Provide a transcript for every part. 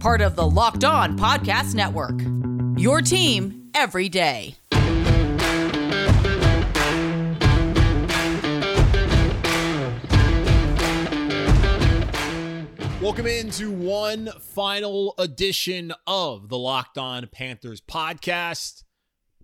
Part of the Locked On Podcast Network. Your team every day. Welcome into one final edition of the Locked On Panthers podcast.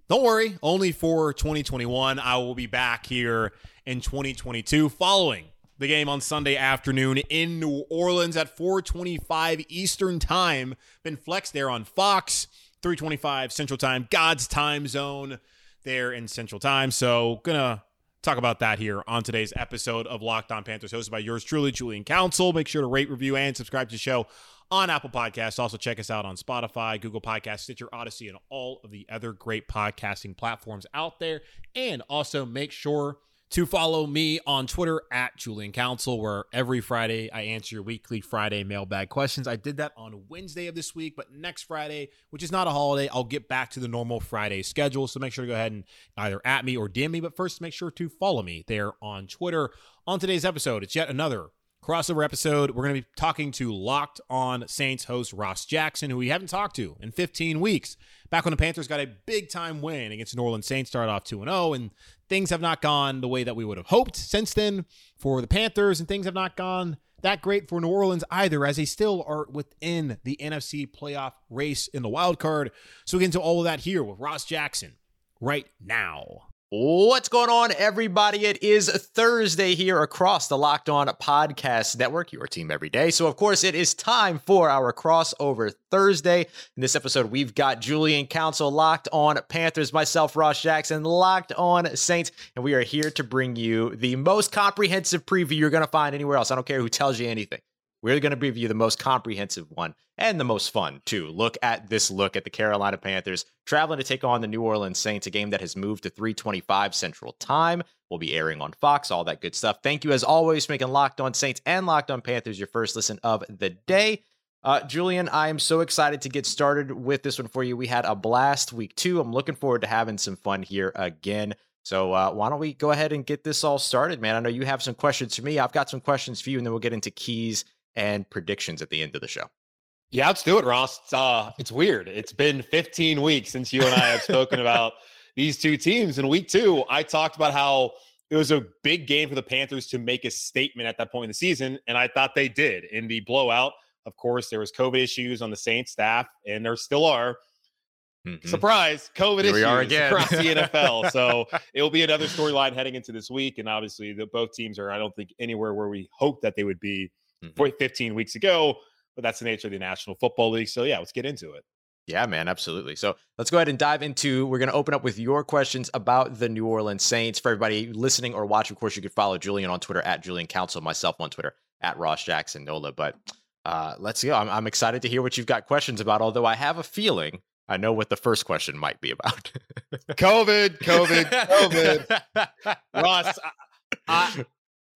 Don't worry, only for 2021. I will be back here in 2022 following the game on Sunday afternoon in New Orleans at 4:25 Eastern Time. Been flexed there on Fox, 3:25 Central Time, God's time zone there in Central Time. So, gonna talk about that here on today's episode of Locked On Panthers, hosted by yours truly, Julian Council. Make sure to rate, review, and subscribe to the show on Apple Podcasts. Also, check us out on Spotify, Google Podcasts, Stitcher, Audacy, and all of the other great podcasting platforms out there. And also, make sure to follow me on Twitter at Julian Council, where every Friday I answer your weekly Friday mailbag questions. I did that on Wednesday of this week, but next Friday, which is not a holiday, I'll get back to the normal Friday schedule. So make sure to go ahead and either at me or DM me, but first make sure to follow me there on Twitter. On today's episode, it's yet another crossover episode. We're going to be talking to Locked On Saints host Ross Jackson, who we haven't talked to in 15 weeks. Back when the Panthers got a big time win against the New Orleans Saints, started off 2 0, and oh, things have not gone the way that we would have hoped since then for the Panthers, and things have not gone that great for New Orleans either, as they still are within the NFC playoff race in the wild card. So we get into all of that here with Ross Jackson right now. What's going on, everybody? It is Thursday here across the Locked On Podcast Network, your team every day. So, of course, it is time for our crossover Thursday. In this episode, we've got Julian Council locked on Panthers, myself, Ross Jackson, locked on Saints, and we are here to bring you the most comprehensive preview you're going to find anywhere else. I don't care who tells you anything. We're going to give you the most comprehensive one and the most fun, too. Look at this look at the Carolina Panthers traveling to take on the New Orleans Saints, a game that has moved to 325 Central Time. We'll be airing on Fox, all that good stuff. Thank you, as always, for making Locked On Saints and Locked On Panthers your first listen of the day. Uh, Julian, I am so excited to get started with this one for you. We had a blast week two. I'm looking forward to having some fun here again. So uh, why don't we go ahead and get this all started, man? I know you have some questions for me. I've got some questions for you, and then we'll get into keys and predictions at the end of the show. Yeah, let's do it, Ross. It's, uh, it's weird. It's been 15 weeks since you and I have spoken about these two teams. In week two, I talked about how it was a big game for the Panthers to make a statement at that point in the season, and I thought they did. In the blowout, of course, there was COVID issues on the Saints staff, and there still are. Mm-hmm. Surprise, COVID Here issues across the NFL. so it will be another storyline heading into this week, and obviously, the, both teams are, I don't think, anywhere where we hoped that they would be mm-hmm. 15 weeks ago but that's the nature of the National Football League. So yeah, let's get into it. Yeah, man, absolutely. So let's go ahead and dive into. We're going to open up with your questions about the New Orleans Saints. For everybody listening or watching, of course, you could follow Julian on Twitter at Julian Council, myself on Twitter at Ross Jackson Nola. But uh, let's go. I'm, I'm excited to hear what you've got questions about. Although I have a feeling I know what the first question might be about. COVID, COVID, COVID. Ross, I, I,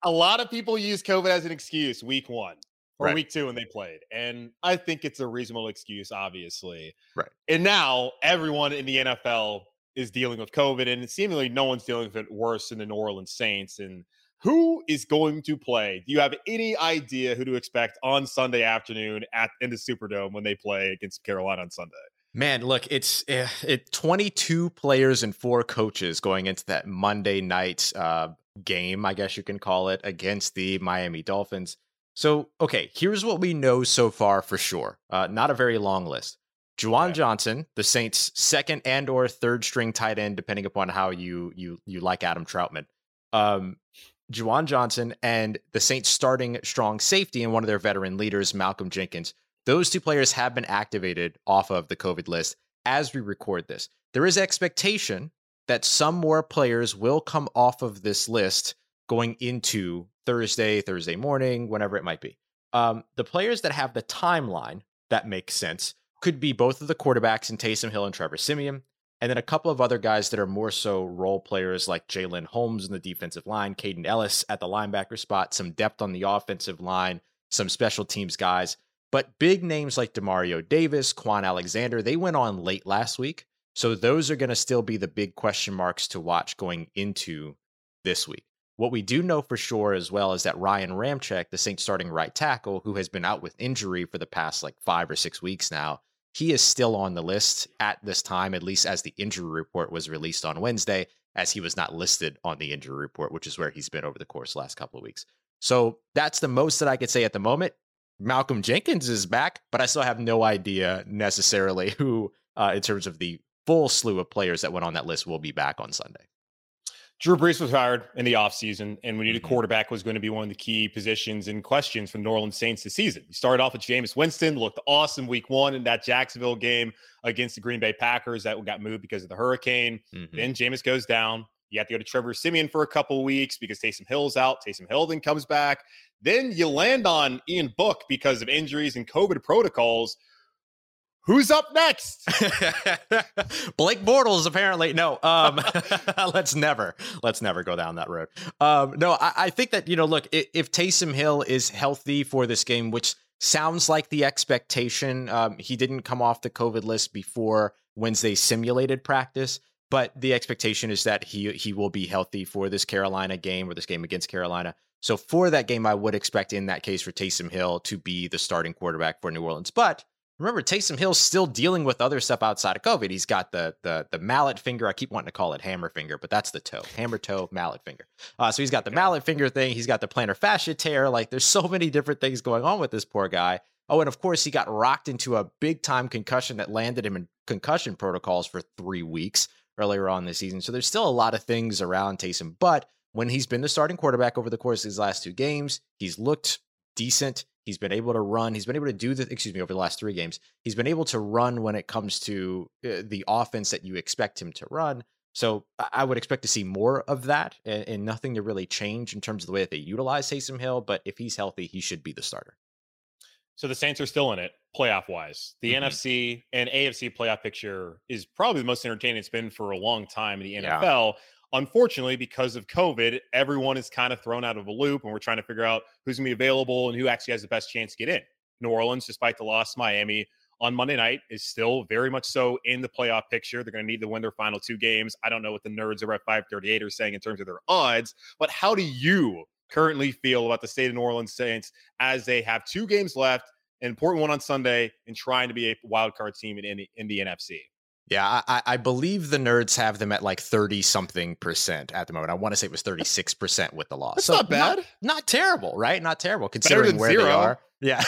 a lot of people use COVID as an excuse week one or right. week two when they played. And I think it's a reasonable excuse, obviously. Right. And now everyone in the NFL is dealing with COVID, and seemingly no one's dealing with it worse than the New Orleans Saints. And who is going to play? Do you have any idea who to expect on Sunday afternoon at in the Superdome when they play against Carolina on Sunday? Man, look, it's uh, it 22 players and four coaches going into that Monday night uh, game, I guess you can call it, against the Miami Dolphins. So, okay, here's what we know so far for sure. Uh, not a very long list. Juwan okay. Johnson, the Saints' second and or third string tight end, depending upon how you you you like Adam Trautman. Um, Juwan Johnson and the Saints' starting strong safety and one of their veteran leaders, Malcolm Jenkins. Those two players have been activated off of the COVID list as we record this. There is expectation that some more players will come off of this list going into Thursday, Thursday morning, whenever it might be. Um, the players that have the timeline that makes sense. Could be both of the quarterbacks in Taysom Hill and Trevor Siemian, and then a couple of other guys that are more so role players like Jalen Holmes in the defensive line, Kaden Elliss at the linebacker spot, some depth on the offensive line, some special teams guys. But big names like Demario Davis, Kwon Alexander, they went on late last week. So those are going to still be the big question marks to watch going into this week. What we do know for sure as well is that Ryan Ramczyk, the Saints starting right tackle, who has been out with injury for the past like five or six weeks now, he is still on the list at this time, at least as the injury report was released on Wednesday, as he was not listed on the injury report, which is where he's been over the course the last couple of weeks. So that's the most that I could say at the moment. Malcolm Jenkins is back, but I still have no idea necessarily who, uh, in terms of the full slew of players that went on that list, will be back on Sunday. Drew Brees was hired in the offseason, and we knew the mm-hmm. quarterback was going to be one of the key positions and questions for New Orleans Saints this season. He started off with Jameis Winston, looked awesome week one in that Jacksonville game against the Green Bay Packers that got moved because of the hurricane. Mm-hmm. Then Jameis goes down. You have to go to Trevor Siemian for a couple of weeks because Taysom Hill's out. Taysom Hill then comes back. Then you land on Ian Book because of injuries and COVID protocols. Who's up next? Blake Bortles, apparently. No, um, let's never, let's never go down that road. Um, no, I, I, think that you know, look, if, if Taysom Hill is healthy for this game, which sounds like the expectation, um, he didn't come off the COVID list before Wednesday simulated practice, but the expectation is that he he will be healthy for this Carolina game or this game against Carolina. So for that game, I would expect in that case for Taysom Hill to be the starting quarterback for New Orleans, but Remember, Taysom Hill's still dealing with other stuff outside of COVID. He's got the the the mallet finger. I keep wanting to call it hammer finger, but that's the toe, hammer toe, mallet finger. Uh, so he's got the mallet finger thing. He's got the plantar fascia tear. Like, there's so many different things going on with this poor guy. Oh, and of course, he got rocked into a big time concussion that landed him in concussion protocols for three weeks earlier on this season. So there's still a lot of things around Taysom, but when he's been the starting quarterback over the course of these last two games, he's looked decent. He's been able to run. He's been able to do the, excuse me, over the last three games. He's been able to run when it comes to uh, the offense that you expect him to run. So I would expect to see more of that and, and, nothing to really change in terms of the way that they utilize Taysom Hill. But if he's healthy, he should be the starter. So the Saints are still in it playoff wise. The mm-hmm. NFC and AFC playoff picture is probably the most entertaining it's been for a long time in the NFL. Yeah. Unfortunately, because of COVID, everyone is kind of thrown out of a loop, and we're trying to figure out who's going to be available and who actually has the best chance to get in. New Orleans, despite the loss, Miami on Monday night is still very much so in the playoff picture. They're going to need to win their final two games. I don't know what the nerds over at 538 are saying in terms of their odds, but how do you currently feel about the state of New Orleans Saints as they have two games left, an important one on Sunday, and trying to be a wild card team in, in, in the NFC? Yeah, I, I, believe the nerds have them at like 30 something percent at the moment. I want to say it was 36 percent with the loss. That's so not bad. Not, not, terrible, right? Not terrible considering where zero. they are. Yeah.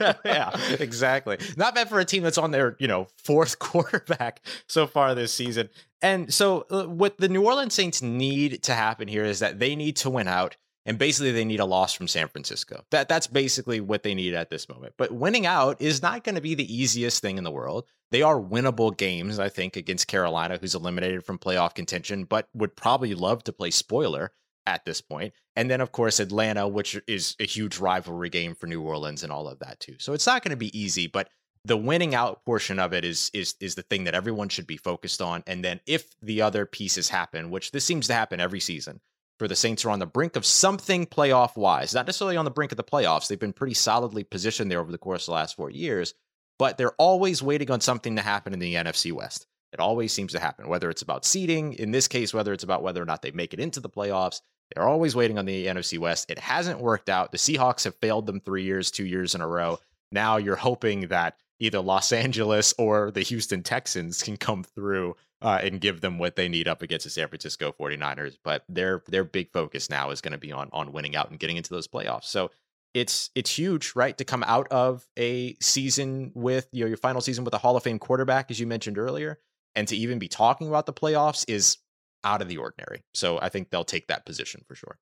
yeah, exactly. Not bad for a team that's on their, you know, fourth quarterback so far this season. And so uh, what the New Orleans Saints need to happen here is that they need to win out and basically they need a loss from San Francisco. That that's basically what they need at this moment. But winning out is not going to be the easiest thing in the world. They are winnable games, I think, against Carolina, who's eliminated from playoff contention, but would probably love to play spoiler at this point. And then, of course, Atlanta, which is a huge rivalry game for New Orleans and all of that too. So it's not going to be easy, but the winning out portion of it is is is the thing that everyone should be focused on. And then if the other pieces happen, which this seems to happen every season, for the Saints are on the brink of something playoff wise. Not necessarily on the brink of the playoffs. They've been pretty solidly positioned there over the course of the last four years, but they're always waiting on something to happen in the NFC West. It always seems to happen, whether it's about seeding, in this case, whether it's about whether or not they make it into the playoffs. They're always waiting on the NFC West. It hasn't worked out. The Seahawks have failed them three years, two years in a row. Now you're hoping that either Los Angeles or the Houston Texans can come through uh, and give them what they need up against the San Francisco 49ers. But their their big focus now is going to be on on winning out and getting into those playoffs. So it's it's huge, right, to come out of a season with you know your final season with a Hall of Fame quarterback, as you mentioned earlier, and to even be talking about the playoffs is out of the ordinary. So I think they'll take that position for sure.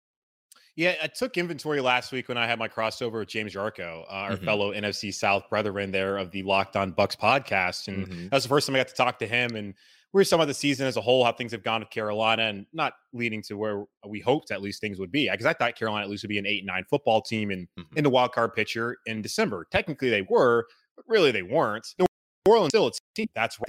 Yeah, I took inventory last week when I had my crossover with James Yarcho, uh, our mm-hmm. fellow NFC South brethren there of the Locked On Bucks podcast, and mm-hmm. that was the first time I got to talk to him. And were some of the season as a whole, how things have gone with Carolina, and not leading to where we hoped at least things would be. Because I thought Carolina at least would be an eight nine football team in mm-hmm. in the wild card picture in December. Technically, they were, but really they weren't. New Orleans still a team that's right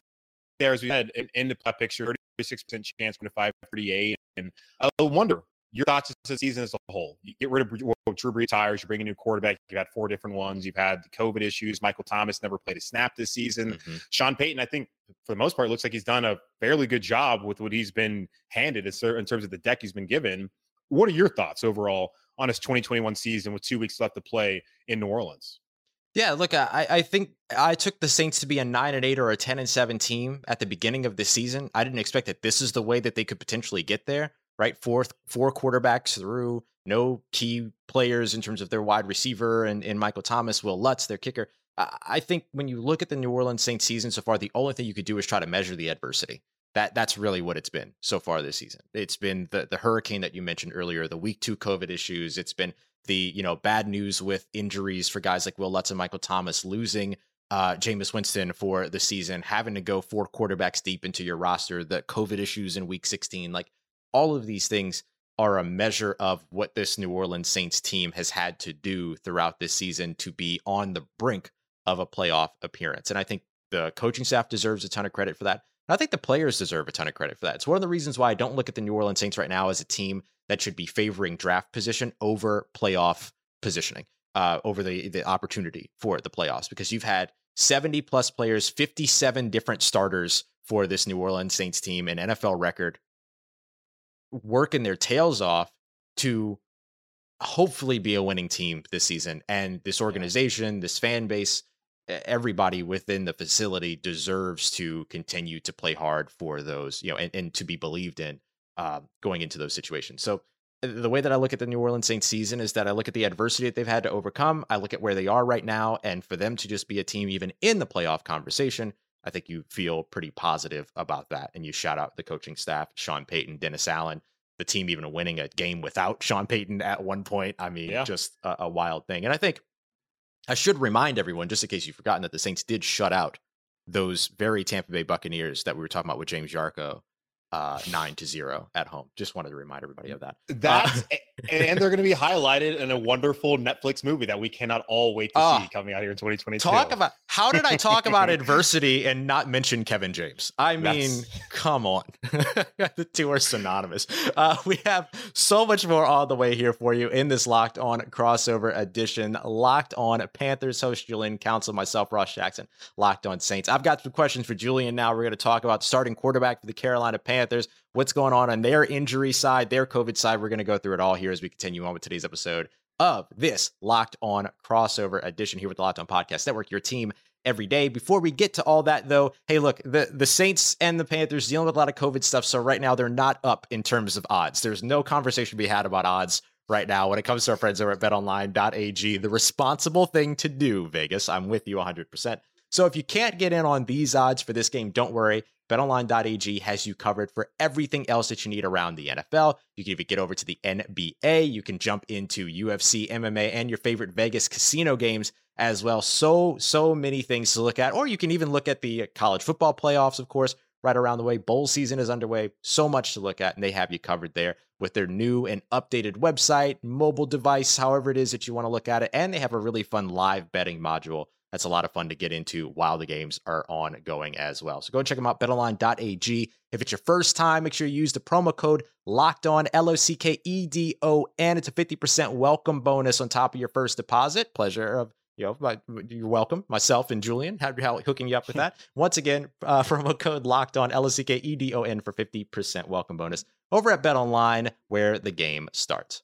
there, as we had in the picture, 36% chance going to 538. And I wonder your thoughts of the season as a whole. You get rid of well, Drew Brees tires, you bring a new quarterback. You've had four different ones. You've had the COVID issues. Michael Thomas never played a snap this season. Mm-hmm. Sean Payton, I think for the most part, looks like he's done a fairly good job with what he's been handed in terms of the deck he's been given. What are your thoughts overall on his 2021 season with two weeks left to play in New Orleans? Yeah, look, I, I think I took the Saints to be a nine and eight or a ten and seven team at the beginning of the season. I didn't expect that this is the way that they could potentially get there right? Fourth, four quarterbacks through, no key players in terms of their wide receiver and, and Michael Thomas, Wil Lutz, their kicker. I think when you look at the New Orleans Saints season so far, the only thing you could do is try to measure the adversity. That that's really what it's been so far this season. It's been the the hurricane that you mentioned earlier, the week two COVID issues. It's been the you know bad news with injuries for guys like Wil Lutz and Michael Thomas, losing uh, Jameis Winston for the season, having to go four quarterbacks deep into your roster, the COVID issues in week 16. Like all of these things are a measure of what this New Orleans Saints team has had to do throughout this season to be on the brink of a playoff appearance. And I think the coaching staff deserves a ton of credit for that. And I think the players deserve a ton of credit for that. It's one of the reasons why I don't look at the New Orleans Saints right now as a team that should be favoring draft position over playoff positioning, uh, over the, the opportunity for the playoffs, because you've had 70 plus players, 57 different starters for this New Orleans Saints team, an NFL record working their tails off to hopefully be a winning team this season. And this organization, this fan base, everybody within the facility deserves to continue to play hard for those, you know, and, and to be believed in uh, going into those situations. So uh, the way that I look at the New Orleans Saints season is that I look at the adversity that they've had to overcome. I look at where they are right now, and for them to just be a team even in the playoff conversation, I think you feel pretty positive about that. And you shout out the coaching staff, Sean Payton, Dennis Allen, the team even winning a game without Sean Payton at one point. I mean, yeah. just a, a wild thing. And I think I should remind everyone, just in case you've forgotten, that the Saints did shut out those very Tampa Bay Buccaneers that we were talking about with James Yarcho uh, nine to zero at home. Just wanted to remind everybody of that. That uh, and they're going to be highlighted in a wonderful Netflix movie that we cannot all wait to uh, see coming out here in 2022. Talk about how did I talk about adversity and not mention Kevin James? I mean, That's... come on, the two are synonymous. Uh, we have so much more all the way here for you in this Locked On crossover edition. Locked On Panthers host Julian Council, myself Ross Jackson. Locked On Saints. I've got some questions for Julian now. We're going to talk about starting quarterback for the Carolina Panthers Panthers, what's going on on their injury side, their COVID side. We're going to go through it all here as we continue on with today's episode of this Locked On crossover edition here with the Locked On Podcast Network, your team every day. Before we get to all that, though, hey, look, the, the Saints and the Panthers dealing with a lot of COVID stuff. So right now, they're not up in terms of odds. There's no conversation to be had about odds right now when it comes to our friends over at betonline.ag. The responsible thing to do, Vegas, I'm with you 100%. So if you can't get in on these odds for this game, don't worry. BetOnline.ag has you covered for everything else that you need around the NFL. You can even get over to the NBA. You can jump into UFC, MMA, and your favorite Vegas casino games as well. So, so many things to look at. Or you can even look at the uh, college football playoffs, of course, right around the way. Bowl season is underway. So much to look at, and they have you covered there with their new and updated website, mobile device, however it is that you want to look at it. And they have a really fun live betting module that's a lot of fun to get into while the games are ongoing as well. So go and check them out, betonline.ag. If it's your first time, make sure you use the promo code locked on L O C K E D O N. It's a 50% welcome bonus on top of your first deposit. Pleasure of you know, my, you're welcome. Myself and Julian had hooking you up with that. Once again, uh, promo code locked on L O C K E D O N for 50% welcome bonus over at Bet Online, where the game starts.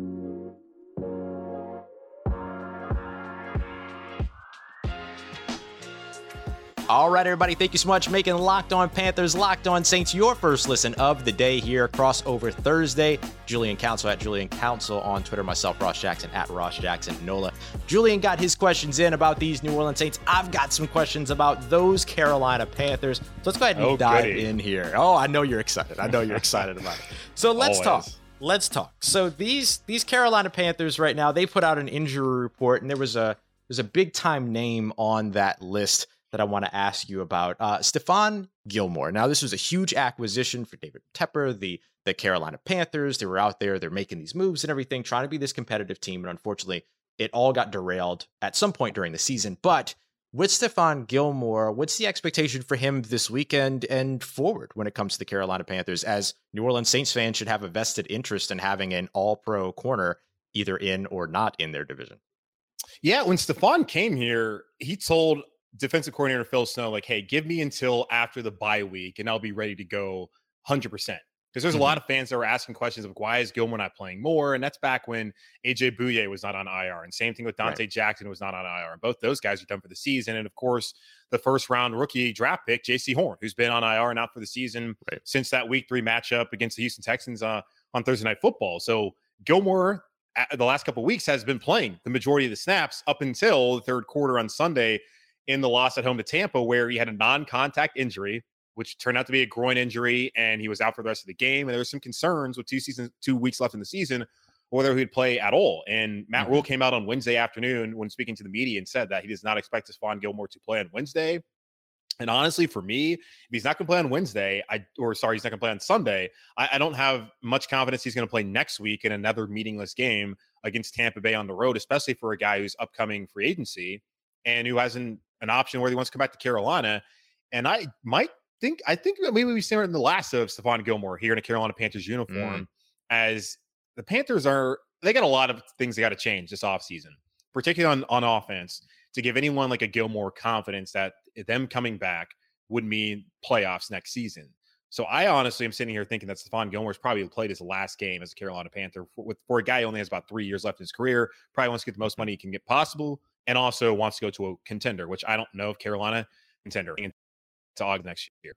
All right, everybody, thank you so much for making Locked On Panthers, Locked On Saints your first listen of the day here. Crossover Thursday. Julian Council at Julian Council on Twitter. Myself, Ross Jackson at Ross Jackson Nola. Julian got his questions in about these New Orleans Saints. I've got some questions about those Carolina Panthers. So let's go ahead and Oh, dive goody. in here. Oh, I know you're excited. I know you're excited about it. So let's talk. Let's talk. So these these Carolina Panthers right now, they put out an injury report, and there was a there's a big time name on that list that I want to ask you about. Uh, Stephon Gilmore. Now, this was a huge acquisition for David Tepper, the the Carolina Panthers. They were out there, they're making these moves and everything, trying to be this competitive team. And unfortunately, it all got derailed at some point during the season. But with Stephon Gilmore, what's the expectation for him this weekend and forward when it comes to the Carolina Panthers? As New Orleans Saints fans should have a vested interest in having an all pro corner either in or not in their division. Yeah, when Stefan came here, he told defensive coordinator Phil Snow, like, hey, give me until after the bye week and I'll be ready to go 100%. Because there's a lot of fans that were asking questions of why is Gilmore not playing more? And that's back when AJ Bouye was not on IR. And same thing with Donte Jackson was not on IR. And both those guys are done for the season. And of course, the first round rookie draft pick, Jaycee Horn, who's been on IR and out for the season Right. since that week three matchup against the Houston Texans uh, on Thursday Night Football. So Gilmore the last couple of weeks has been playing the majority of the snaps up until the third quarter on Sunday in the loss at home to Tampa, where he had a non-contact injury, which turned out to be a groin injury, and he was out for the rest of the game. And there was some concerns with two seasons, two weeks left in the season, whether he'd play at all. And Matt Mhm. Rhule came out on Wednesday afternoon when speaking to the media and said that he does not expect Stephon Gilmore to play on Wednesday. And honestly, for me, if he's not going to play on Wednesday, I or sorry, he's not going to play on Sunday. I, I don't have much confidence he's going to play next week in another meaningless game against Tampa Bay on the road, especially for a guy who's upcoming free agency and who has an, option where he wants to come back to Carolina. And I might think I think maybe we see him in the last of Stephon Gilmore here in a Carolina Panthers mm. uniform, as the Panthers are they got a lot of things they got to change this offseason, particularly on, on offense, to give anyone like a Gilmore confidence that them coming back would mean playoffs next season. So I honestly am sitting here thinking that Stephon Gilmore's probably played his last game as a Carolina Panther for, with, for a guy who only has about three years left in his career. Probably wants to get the most money he can get possible, and also wants to go to a contender, which I don't know if Carolina contender to August next year.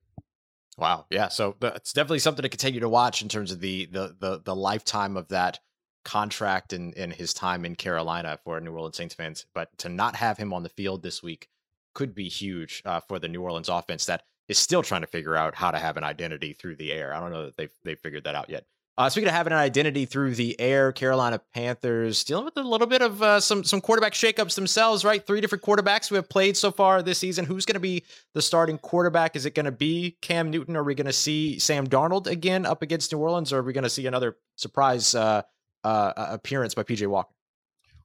Wow. Yeah. So it's definitely something to continue to watch in terms of the the the, the lifetime of that contract and, and his time in Carolina for New Orleans Saints fans. But to not have him on the field this week could be huge uh, for the New Orleans offense that is still trying to figure out how to have an identity through the air. I don't know that they've they've figured that out yet. Uh, speaking of having an identity through the air, Carolina Panthers dealing with a little bit of uh, some some quarterback shakeups themselves, right? Three different quarterbacks who have played so far this season. Who's going to be the starting quarterback? Is it going to be Cam Newton? Are we going to see Sam Darnold again up against New Orleans, or are we going to see another surprise uh, uh, appearance by PJ Walker?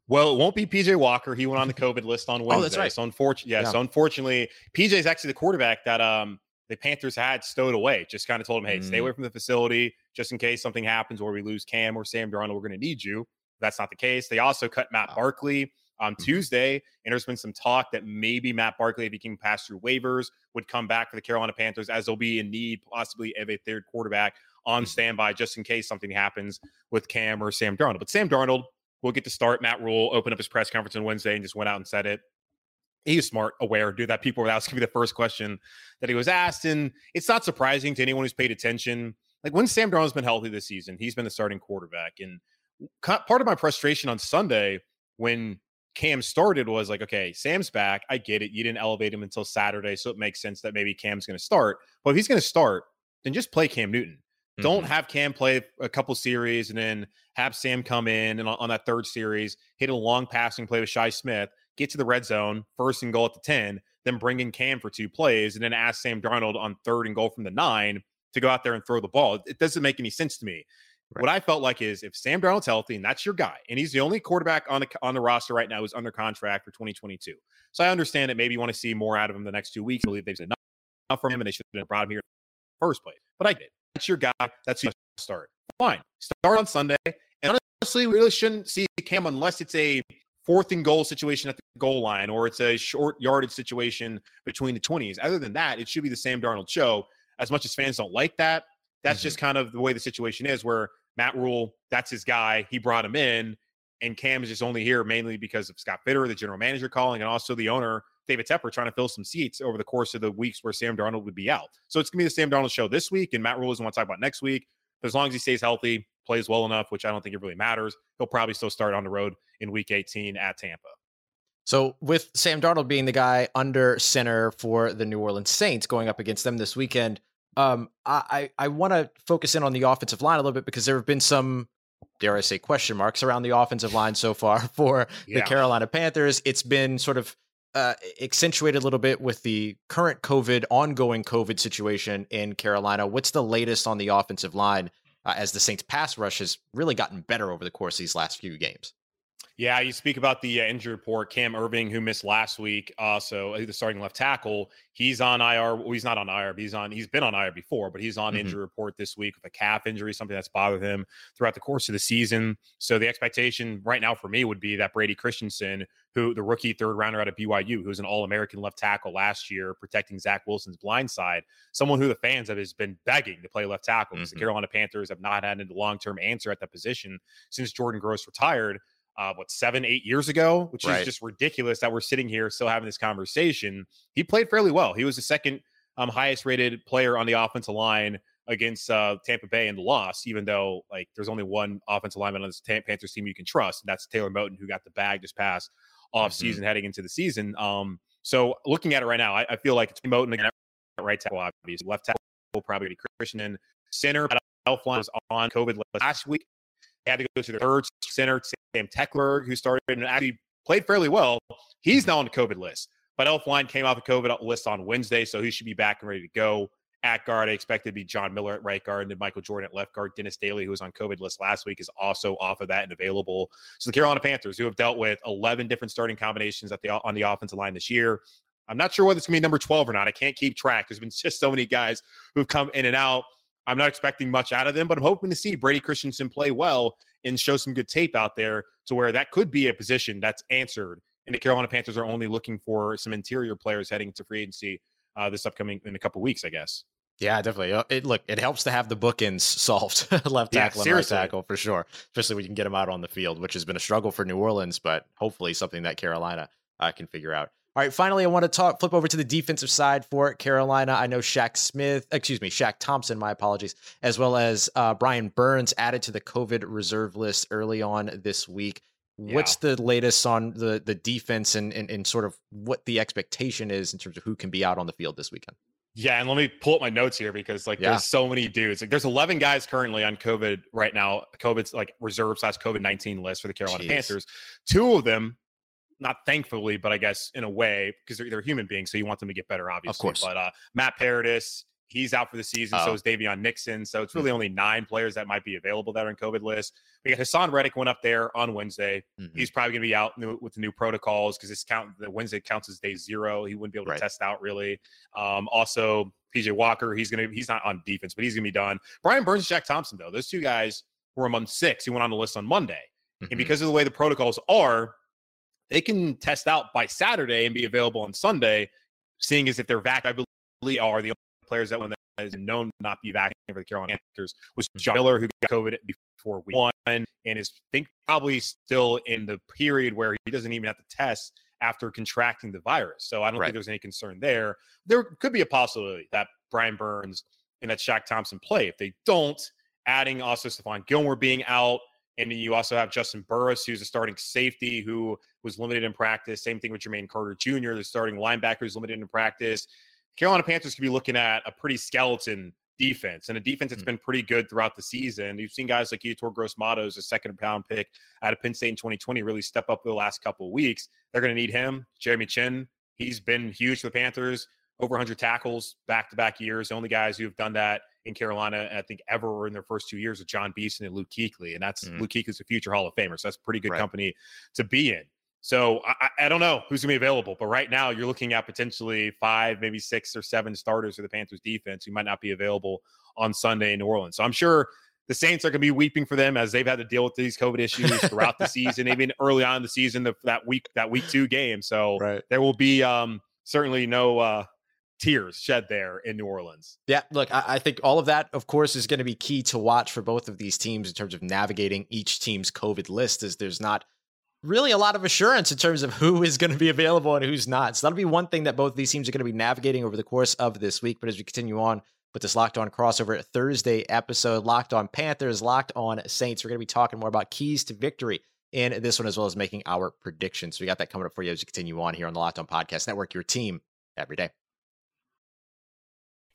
Well, it won't be PJ Walker. He went on the COVID list on Wednesday. Oh, that's right. So unfortunately, yeah, Yeah. So unfortunately, PJ is actually the quarterback that um the Panthers had stowed away. Just kind of told him, hey, stay Mm. away from the facility just in case something happens or we lose Cam or Sam Darnold. We're going to need you. That's not the case. They also cut Matt Wow. Barkley on Mhm. Tuesday, and there's been some talk that maybe Matt Barkley, if he can pass through waivers, would come back for the Carolina Panthers as they'll be in need possibly of a third quarterback on Mhm. standby just in case something happens with Cam or Sam Darnold. But Sam Darnold will get to start. Matt Rhule opened up his press conference on Wednesday and just went out and said it. He was smart, aware, do that. People were asking me the first question that he was asked, and it's not surprising to anyone who's paid attention. Like when Sam Darnold's been healthy this season, he's been the starting quarterback. And part of my frustration on Sunday when Cam started was like, okay, Sam's back. I get it. You didn't elevate him until Saturday, so it makes sense that maybe Cam's going to start. But if he's going to start, then just play Cam Newton. Don't Mhm. have Cam play a couple series and then have Sam come in and on, on that third series hit a long passing play with Shi Smith, get to the red zone, first and goal at the 10, then bring in Cam for two plays, and then ask Sam Darnold on third and goal from the nine to go out there and throw the ball. It doesn't make any sense to me. Right. What I felt like is if Sam Darnold's healthy and that's your guy, and he's the only quarterback on the on the roster right now who's under contract for 2022. So I understand that maybe you want to see more out of him the next two weeks. I believe they've said enough from him, and they should have brought him here in the first place. But I did. That's your guy. That's who you start. Fine. Start on Sunday. And honestly, we really shouldn't see Cam unless it's a fourth and goal situation at the goal line or it's a short yardage situation between the 20s. Other than that, it should be the Sam Darnold show. As much as fans don't like that, that's Mhm. just kind of the way the situation is where Matt Rhule, that's his guy. He brought him in. And Cam is just only here mainly because of Scott Fitter, the general manager calling, and also the owner David Tepper trying to fill some seats over the course of the weeks where Sam Darnold would be out. So it's gonna be the Sam Darnold show this week, and Matt Rhule doesn't want to talk about next week. As long as he stays healthy, plays well enough, which I don't think it really matters, he'll probably still start on the road in Week 18 at Tampa. So, with Sam Darnold being the guy under center for the New Orleans Saints going up against them this weekend, um, I I, I want to focus in on the offensive line a little bit because there have been some, dare I say, question marks around the offensive line so far for Yeah. the Carolina Panthers. It's been sort of uh, accentuated a little bit with the current COVID, ongoing COVID situation in Carolina. What's the latest on the offensive line uh, as the Saints' pass rush has really gotten better over the course of these last few games? Yeah, you speak about the uh, injury report. Cam Erving, who missed last week, also uh, the starting left tackle, he's on IR. Well, he's not on IR, but he's on. He's been on IR before, but he's on Mhm. injury report this week with a calf injury, something that's bothered him throughout the course of the season. So the expectation right now for me would be that Brady Christensen, who the rookie third rounder out of BYU, who was an All American left tackle last year, protecting Zach Wilson's blind side, someone who the fans have has been begging to play left tackle because Mhm. the Carolina Panthers have not had a long term answer at that position since Jordan Gross retired uh, what seven, eight years ago, which Right. is just ridiculous that we're sitting here still having this conversation. He played fairly well. He was the second um, highest rated player on the offensive line against uh, Tampa Bay in the loss, even though like there's only one offensive lineman on this Tam- Panthers team you can trust, and that's Taylor Moton, who got the bag this past off Mhm. season heading into the season. Um, so looking at it right now, I, I feel like it's Moton again at right tackle, obviously. Left tackle, probably be Christian. Center, Elflein was on COVID last week. Had to go to the third center, Sam Teckler, who started and actually played fairly well. He's now on the COVID list. But Elflein came off the COVID list on Wednesday, so he should be back and ready to go. At guard, I expect it to be John Miller at right guard and then Michael Jordan at left guard. Dennis Daley, who was on COVID list last week, is also off of that and available. So the Carolina Panthers, who have dealt with 11 different starting combinations at the on the offensive line this year, I'm not sure whether it's going to be number 12 or not. I can't keep track. There's been just so many guys who've come in and out. I'm not expecting much out of them, but I'm hoping to see Brady Christensen play well and show some good tape out there to where that could be a position that's answered. And the Carolina Panthers are only looking for some interior players heading to free agency uh, this upcoming in a couple weeks, I guess. Yeah, definitely. Uh, It look, it helps to have the bookends solved, left Yeah, tackle and right tackle for sure. Especially when you can get them out on the field, which has been a struggle for New Orleans, but hopefully something that Carolina uh, can figure out. All right, finally, I want to talk flip over to the defensive side for Carolina. I know Shaq Smith, excuse me, Shaq Thompson, my apologies, as well as uh, Brian Burns added to the COVID reserve list early on this week. What's the latest on the the defense and, and and sort of what the expectation is in terms of who can be out on the field this weekend? Yeah, and let me pull up my notes here because like Yeah. there's so many dudes. Like there's 11 guys currently on COVID right now. COVID's like reserve slash COVID 19 list for the Carolina Jeez. Panthers. Two of them, not thankfully, but I guess in a way because they're, they're human beings, so you want them to get better, obviously. Of course. But uh, Matt Paradis, he's out for the season. So Oh. is Daviyon Nixon. So it's really only nine players that might be available that are on COVID list. We got Haason Reddick went up there on Wednesday. Mhm. He's probably going to be out new- with the new protocols because this count the Wednesday counts as day zero. He wouldn't be able to Right. test out really. Um, also, PJ Walker, he's going to he's not on defense, but he's going to be done. Brian Burns, Shaq Thompson, though, those two guys were among six. He went on the list on Monday, and because of the way the protocols are, they can test out by Saturday and be available on Sunday. Seeing as if they're vac, I believe are the only players that one that is known to not be vaccinated for the Carolina Panthers was mm-hmm. John Miller, who got COVID before week one, and is think probably still in the period where he doesn't even have to test after contracting the virus. So I don't Right. think there's any concern there. There could be a possibility that Brian Burns and that Shaq Thompson play. If they don't, adding also Stephon Gilmore being out, and then you also have Juston Burris, who's a starting safety who was limited in practice. Same thing with Jermaine Carter Jr., the starting linebacker who's limited in practice. Carolina Panthers could be looking at a pretty skeleton defense and a defense that's Mhm. been pretty good throughout the season. You've seen guys like Yetur Gross Matos, a second pound pick out of Penn State in 2020, really step up the last couple of weeks. They're going to need him. Jeremy Chinn, he's been huge for the Panthers, over 100 tackles back to back years. The only guys who have done that in Carolina, I think, ever were in their first two years with Jon Beason and Luke Kuechly. And that's Mhm. Luke Kuechly's a future Hall of Famer. So that's pretty good Right. company to be in. So I, I- I don't know who's going to be available, but right now you're looking at potentially five, maybe six or seven starters for the Panthers defense who might not be available on Sunday in New Orleans. So I'm sure the Saints are going to be weeping for them as they've had to deal with these COVID issues throughout the season, even early on in the season, the, that week that week two game. So Right. there will be um, certainly no uh, tears shed there in New Orleans. Yeah, look, I, I think all of that, of course, is going to be key to watch for both of these teams in terms of navigating each team's COVID list. As there's not really a lot of assurance in terms of who is going to be available and who's not. So that'll be one thing that both of these teams are going to be navigating over the course of this week. But as we continue on with this Locked On crossover Thursday episode, Locked On Panthers, Locked On Saints, we're going to be talking more about keys to victory in this one as well as making our predictions. So we got that coming up for you as we continue on here on the Locked On Podcast Network, your team every day.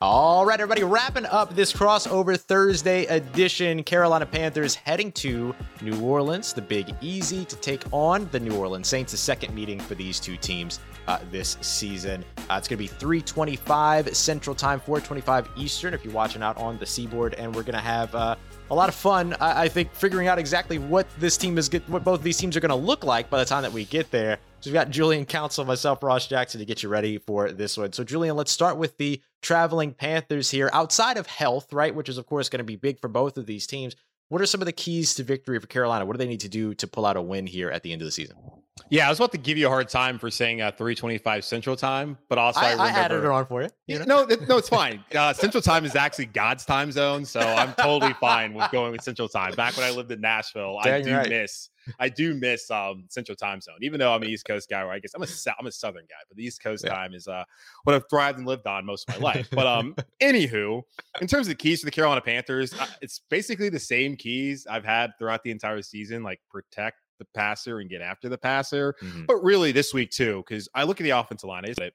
All right, everybody, wrapping up this crossover Thursday edition. Carolina Panthers heading to New Orleans, the Big Easy, to take on the New Orleans Saints. The second meeting for these two teams uh, this season. Uh, it's going to be 3:25 Central Time, 4:25 Eastern. If you're watching out on the Seaboard, and we're going to have uh, a lot of fun. I, I think figuring out exactly what this team is, what both these teams are going to look like by the time that we get there. So we've got Julian Council, myself, Ross Jackson to get you ready for this one. So, Julian, let's start with the traveling Panthers here. Outside of health, right, which is, of course, going to be big for both of these teams, what are some of the keys to victory for Carolina? What do they need to do to pull out a win here at the end of the season? Yeah, I was about to give you a hard time for saying uh, 325 Central Time, but also I, I, I added it on for you. you know? No, no, it's fine. Uh, Central Time is actually God's time zone, so I'm totally fine with going with Central Time. Back when I lived in Nashville, Dang I do right. miss I do miss um, Central Time Zone, even though I'm an East Coast guy. Where I guess I'm a I'm a Southern guy, but the East Coast yeah. time is uh, what I've thrived and lived on most of my life. But um, anywho, in terms of the keys to the Carolina Panthers, it's basically the same keys I've had throughout the entire season, like protect the passer and get after the passer. Mm-hmm. But really, this week too, because I look at the offensive line. Is it?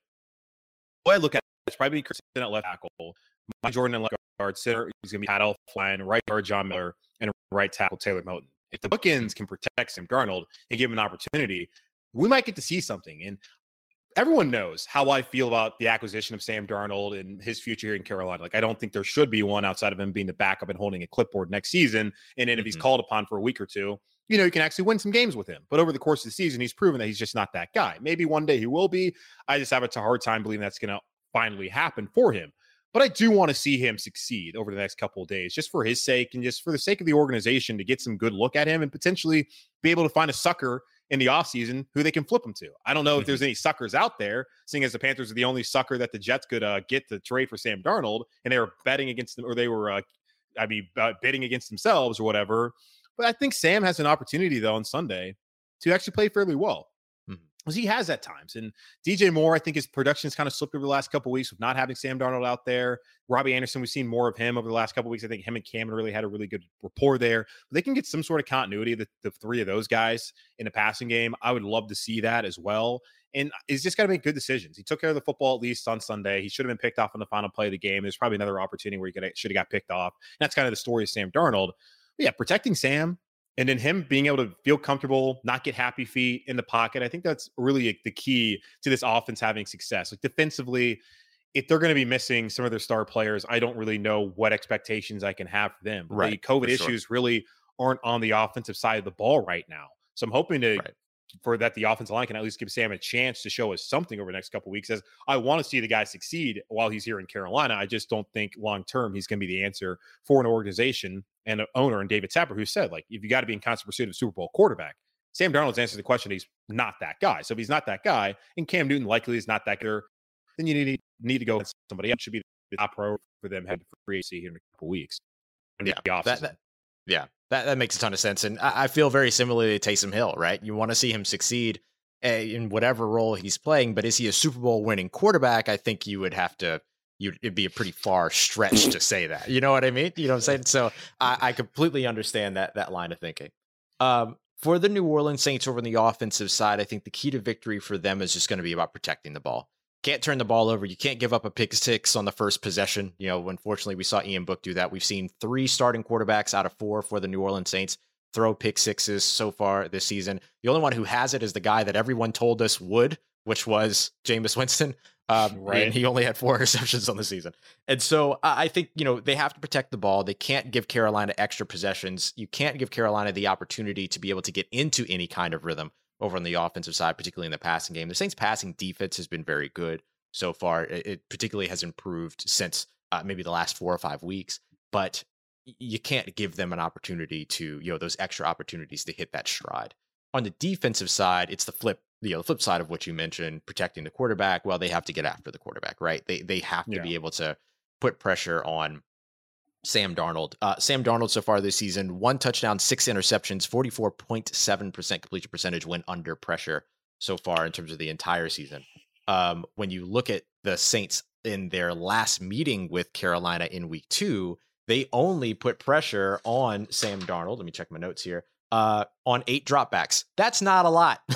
What I look at it's probably Christian at left tackle, my Jordan at left guard, center is going to be Pat Elflein, right guard John Miller, and right tackle Taylor Moton if the bookends can protect Sam Darnold and give him an opportunity, we might get to see something. And everyone knows how I feel about the acquisition of Sam Darnold and his future here in Carolina. Like, I don't think there should be one outside of him being the backup and holding a clipboard next season. And then if he's mm-hmm. called upon for a week or two, you know, you can actually win some games with him. But over the course of the season, he's proven that he's just not that guy. Maybe one day he will be. I just have a hard time believing that's going to finally happen for him. But I do want to see him succeed over the next couple of days, just for his sake and just for the sake of the organization to get some good look at him and potentially be able to find a sucker in the offseason who they can flip him to. I don't know if there's mm-hmm. any suckers out there, seeing as the Panthers are the only sucker that the Jets could uh, get to trade for Sam Darnold, and they were betting against them, or they were, uh, I mean, uh, bidding against themselves or whatever. But I think Sam has an opportunity, though, on Sunday to actually play fairly well mm-hmm. because he has at times. And DJ Moore, I think his production has kind of slipped over the last couple weeks with not having Sam Darnold out there. Robby Anderson, we've seen more of him over the last couple weeks. I think him and Cameron really had a really good rapport there. But they can get some sort of continuity, the, the three of those guys in the passing game. I would love to see that as well. And he's just got to make good decisions. He took care of the football at least on Sunday. He should have been picked off on the final play of the game. There's probably another opportunity where he should have got picked off. And that's kind of the story of Sam Darnold. But yeah, protecting Sam, and then him being able to feel comfortable, not get happy feet in the pocket. I think that's really the key to this offense having success. Like defensively, if they're going to be missing some of their star players, I don't really know what expectations I can have for them. Right, the COVID issues sure. really aren't on the offensive side of the ball right now. So I'm hoping to right for that the offensive line can at least give Sam a chance to show us something over the next couple weeks. As I want to see the guy succeed while he's here in Carolina. I just don't think long term he's going to be the answer for an organization and an owner and David Tepper, who said, like, if you got to be in constant pursuit of a Super Bowl quarterback, Sam Darnold's answered the question. He's not that guy. So if he's not that guy, and Cam Newton likely is not that guy, then you need need to go with somebody else. Should be the top priority for them heading for free agency here in a couple weeks. Yeah, that, that, yeah, that, that makes a ton of sense. And I, I feel very similarly to Taysom Hill, right? You want to see him succeed eh, in whatever role he's playing, but is he a Super Bowl winning quarterback? I think you would have to You'd, it'd be a pretty far stretch to say that. You know what I mean? You know what I'm saying? So I, I completely understand that that line of thinking. Um, for the New Orleans Saints over on the offensive side, I think the key to victory for them is just going to be about protecting the ball can't turn the ball over. You can't give up a pick six on the first possession. You know, unfortunately, we saw Ian Book do that. We've seen three starting quarterbacks out of four for the New Orleans Saints throw pick sixes so far this season. The only one who has it is the guy that everyone told us would which was Jameis Winston. Um, Right. And he only had four interceptions on the season. And so I I think, you know, they have to protect the ball. They can't give Carolina extra possessions. You can't give Carolina the opportunity to be able to get into any kind of rhythm over on the offensive side, particularly in the passing game. The Saints' passing defense has been very good so far. It, it particularly has improved since uh, maybe the last four or five weeks, but you can't give them an opportunity to, you know, those extra opportunities to hit that stride. On the defensive side, it's the flip, you know, the flip side of what you mentioned, protecting the quarterback. Well, they have to get after the quarterback, right? They they have to Yeah. be able to put pressure on Sam Darnold. Uh, Sam Darnold so far this season, one touchdown, six interceptions, 44.7% completion percentage when under pressure so far in terms of the entire season. Um, when you look at the Saints in their last meeting with Carolina in week two, they only put pressure on Sam Darnold. Let me check my notes here. Uh, on eight dropbacks. That's not a lot.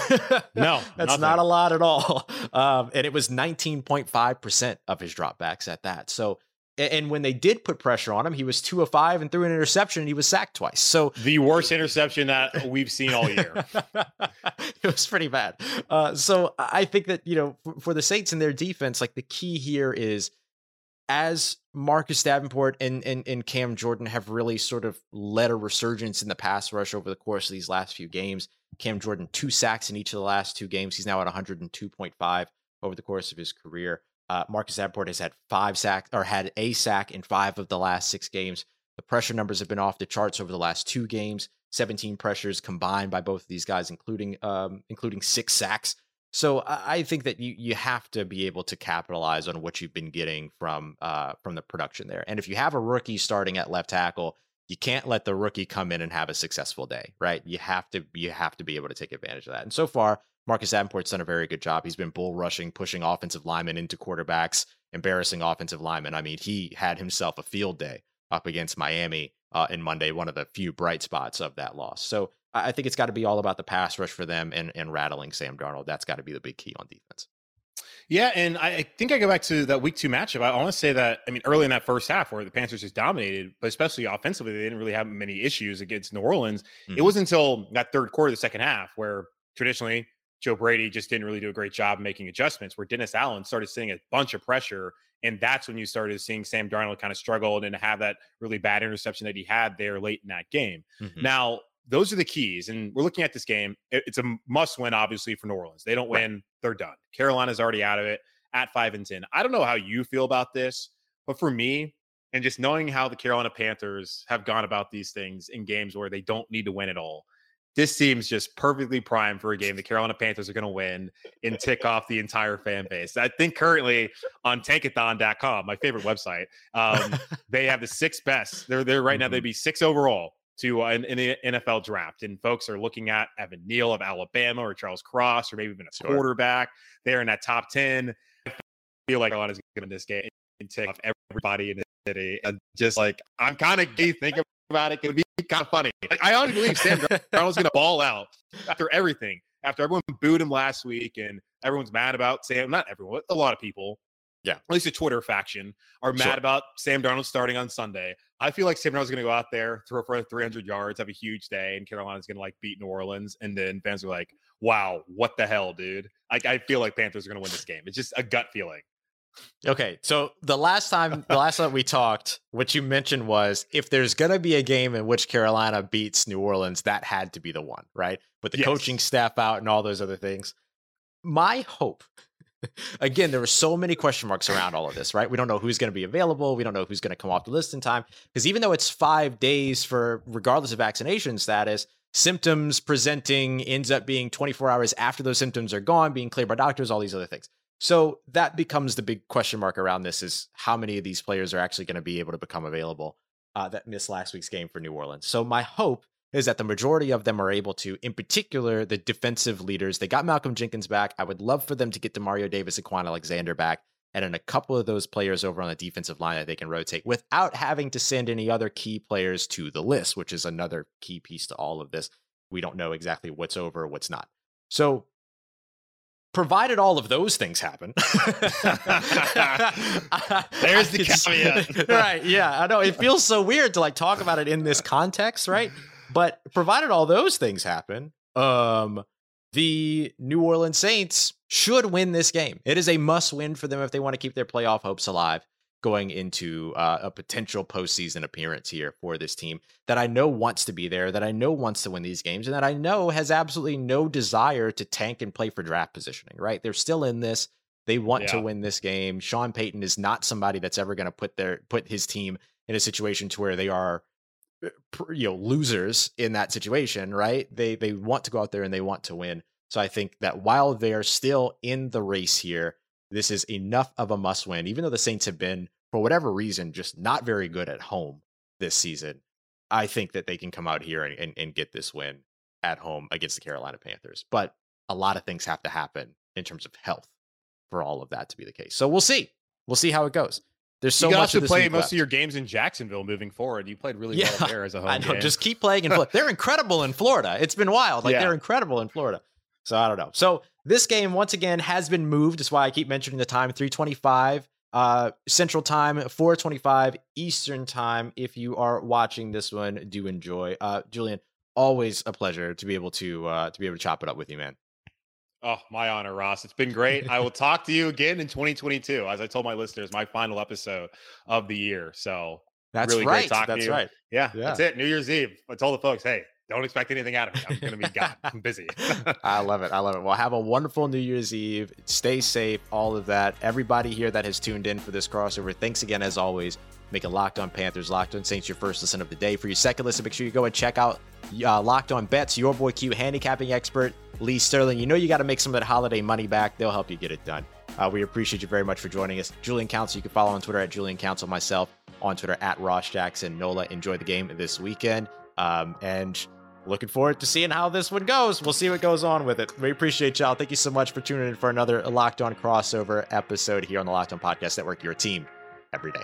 No, that's nothing. not a lot at all. Um, and it was 19.5% of his dropbacks at that. So, and when they did put pressure on him, he was two of five and threw an interception and he was sacked twice. So, The worst interception that we've seen all year. it was pretty bad. Uh, so I think that you know for, for the Saints and their defense, like the key here is as Marcus Davenport and, and and Cam Jordan have really sort of led a resurgence in the pass rush over the course of these last few games. Cam Jordan two sacks in each of the last two games. He's now at 102.5 over the course of his career. Uh, Marcus Davenport has had five sacks or had a sack in five of the last six games. The pressure numbers have been off the charts over the last two games. 17 pressures combined by both of these guys, including um, including six sacks. So I think that you you have to be able to capitalize on what you've been getting from uh, from the production there. And if you have a rookie starting at left tackle, you can't let the rookie come in and have a successful day, right? You have to you have to be able to take advantage of that. And so far, Marcus Davenport's done a very good job. He's been bull rushing, pushing offensive linemen into quarterbacks, embarrassing offensive linemen. I mean, he had himself a field day up against Miami uh, in Monday, one of the few bright spots of that loss. So I think it's got to be all about the pass rush for them and, and rattling Sam Darnold. That's got to be the big key on defense. Yeah, and I think I go back to that week two matchup. I want to say that I mean early in that first half where the Panthers just dominated, but especially offensively, they didn't really have many issues against New Orleans. It Mhm. wasn't until that third quarter, of the second half, where traditionally Joe Brady just didn't really do a great job making adjustments. Where Dennis Allen started seeing a bunch of pressure, and that's when you started seeing Sam Darnold kind of struggle and have that really bad interception that he had there late in that game. Mhm. Now, those are the keys. And we're looking at this game. It's a must win, obviously, for New Orleans. They don't Right. win, they're done. Carolina's already out of it at five and 10. I don't know how you feel about this, but for me, and just knowing how the Carolina Panthers have gone about these things in games where they don't need to win at all, this seems just perfectly primed for a game the Carolina Panthers are going to win and tick off the entire fan base. I think currently on tankathon.com, my favorite website, um, they have the six best. They're they're right now they'd be six overall to uh, in, in the NFL draft, and folks are looking at Evan Neal of Alabama or Charles Cross or maybe even a Sure. quarterback. They're in that top ten. I feel like Carolina's going to win this game and take off everybody in city. And just like I'm kind of thinking about it, it would be kind of funny. Like, I honestly believe Sam Darnold's going to ball out after everything. After everyone booed him last week, and everyone's mad about Sam. Not everyone, a lot of people Yeah. at least a Twitter faction, are mad Sure. about Sam Darnold starting on Sunday. I feel like Sam Darnold's going to go out there, throw for 300 yards, have a huge day, and Carolina's going to like beat New Orleans. And then fans are like, wow, what the hell, dude? Like, I feel like Panthers are going to win this game. It's just a gut feeling. Okay, so the last time the last time we talked, what you mentioned was if there's gonna be a game in which Carolina beats New Orleans, that had to be the one, right? With the Yes. coaching staff out and all those other things. My hope, again, there were so many question marks around all of this, right? We don't know who's gonna be available, we don't know who's gonna come off the list in time. Because even though it's five days for regardless of vaccination status, symptoms presenting ends up being 24 hours after those symptoms are gone, being cleared by doctors, all these other things. So that becomes the big question mark around this is how many of these players are actually going to be able to become available uh, that missed last week's game for New Orleans. So my hope is that the majority of them are able to, in particular, the defensive leaders. They got Malcolm Jenkins back. I would love for them to get Demario Davis and Kwon Alexander back. And then a couple of those players over on the defensive line that they can rotate without having to send any other key players to the list, which is another key piece to all of this. We don't know exactly what's over, what's not. So provided all of those things happen. There's the caveat. right. Yeah. I know. It feels so weird to like talk about it in this context, right? But provided all those things happen, um, the New Orleans Saints should win this game. It is a must win for them if they want to keep their playoff hopes alive going into uh, a potential postseason appearance here for this team that I know wants to be there, that I know wants to win these games, and that I know has absolutely no desire to tank and play for draft positioning, right? They're still in this. They want yeah. to win this game. Sean Payton is not somebody that's ever going to put their put his team in a situation to where they are uh, you know losers in that situation, right? They they want to go out there and they want to win. So I think that while they're still in the race here, this is enough of a must win, even though the Saints have been, for whatever reason, just not very good at home this season. I think that they can come out here and, and, and get this win at home against the Carolina Panthers. But a lot of things have to happen in terms of health for all of that to be the case. So we'll see. We'll see how it goes. There's so you much to play most left. of your games in Jacksonville moving forward. You played really yeah, well there as a home I know. Game. Just keep playing in Florida. they're incredible in Florida. It's been wild. Like yeah. they're incredible in Florida. So I don't know. So this game once again has been moved. That's why I keep mentioning the time 325 uh, Central Time, 425 Eastern Time. If you are watching this one, do enjoy. Uh, Julian, always a pleasure to be able to uh, to be able to chop it up with you, man. Oh, my honor, Ross. It's been great. I will talk to you again in 2022. As I told my listeners, my final episode of the year. So that's really right. great talking that's to you. right. Yeah, yeah, that's it. New Year's Eve. I told the folks, hey, don't expect anything out of me. I'm going to be gone. I'm busy. I love it. I love it. Well, have a wonderful New Year's Eve. Stay safe, all of that. Everybody here that has tuned in for this crossover, thanks again, as always. Making Locked On Panthers, Locked On Saints your first listen of the day. For your second listen, make sure you go and check out uh, Locked On Bets, your boy Q handicapping expert, Lee Sterling. You know you got to make some of that holiday money back. They'll help you get it done. Uh, we appreciate you very much for joining us. Julian Council, you can follow on Twitter at Julian Council, myself on Twitter at Ross Jackson. Nola, enjoy the game this weekend. Um, and looking forward to seeing how this one goes. We'll see what goes on with it. We appreciate y'all. Thank you so much for tuning in for another Locked On crossover episode here on the Locked On Podcast Network, your team every day.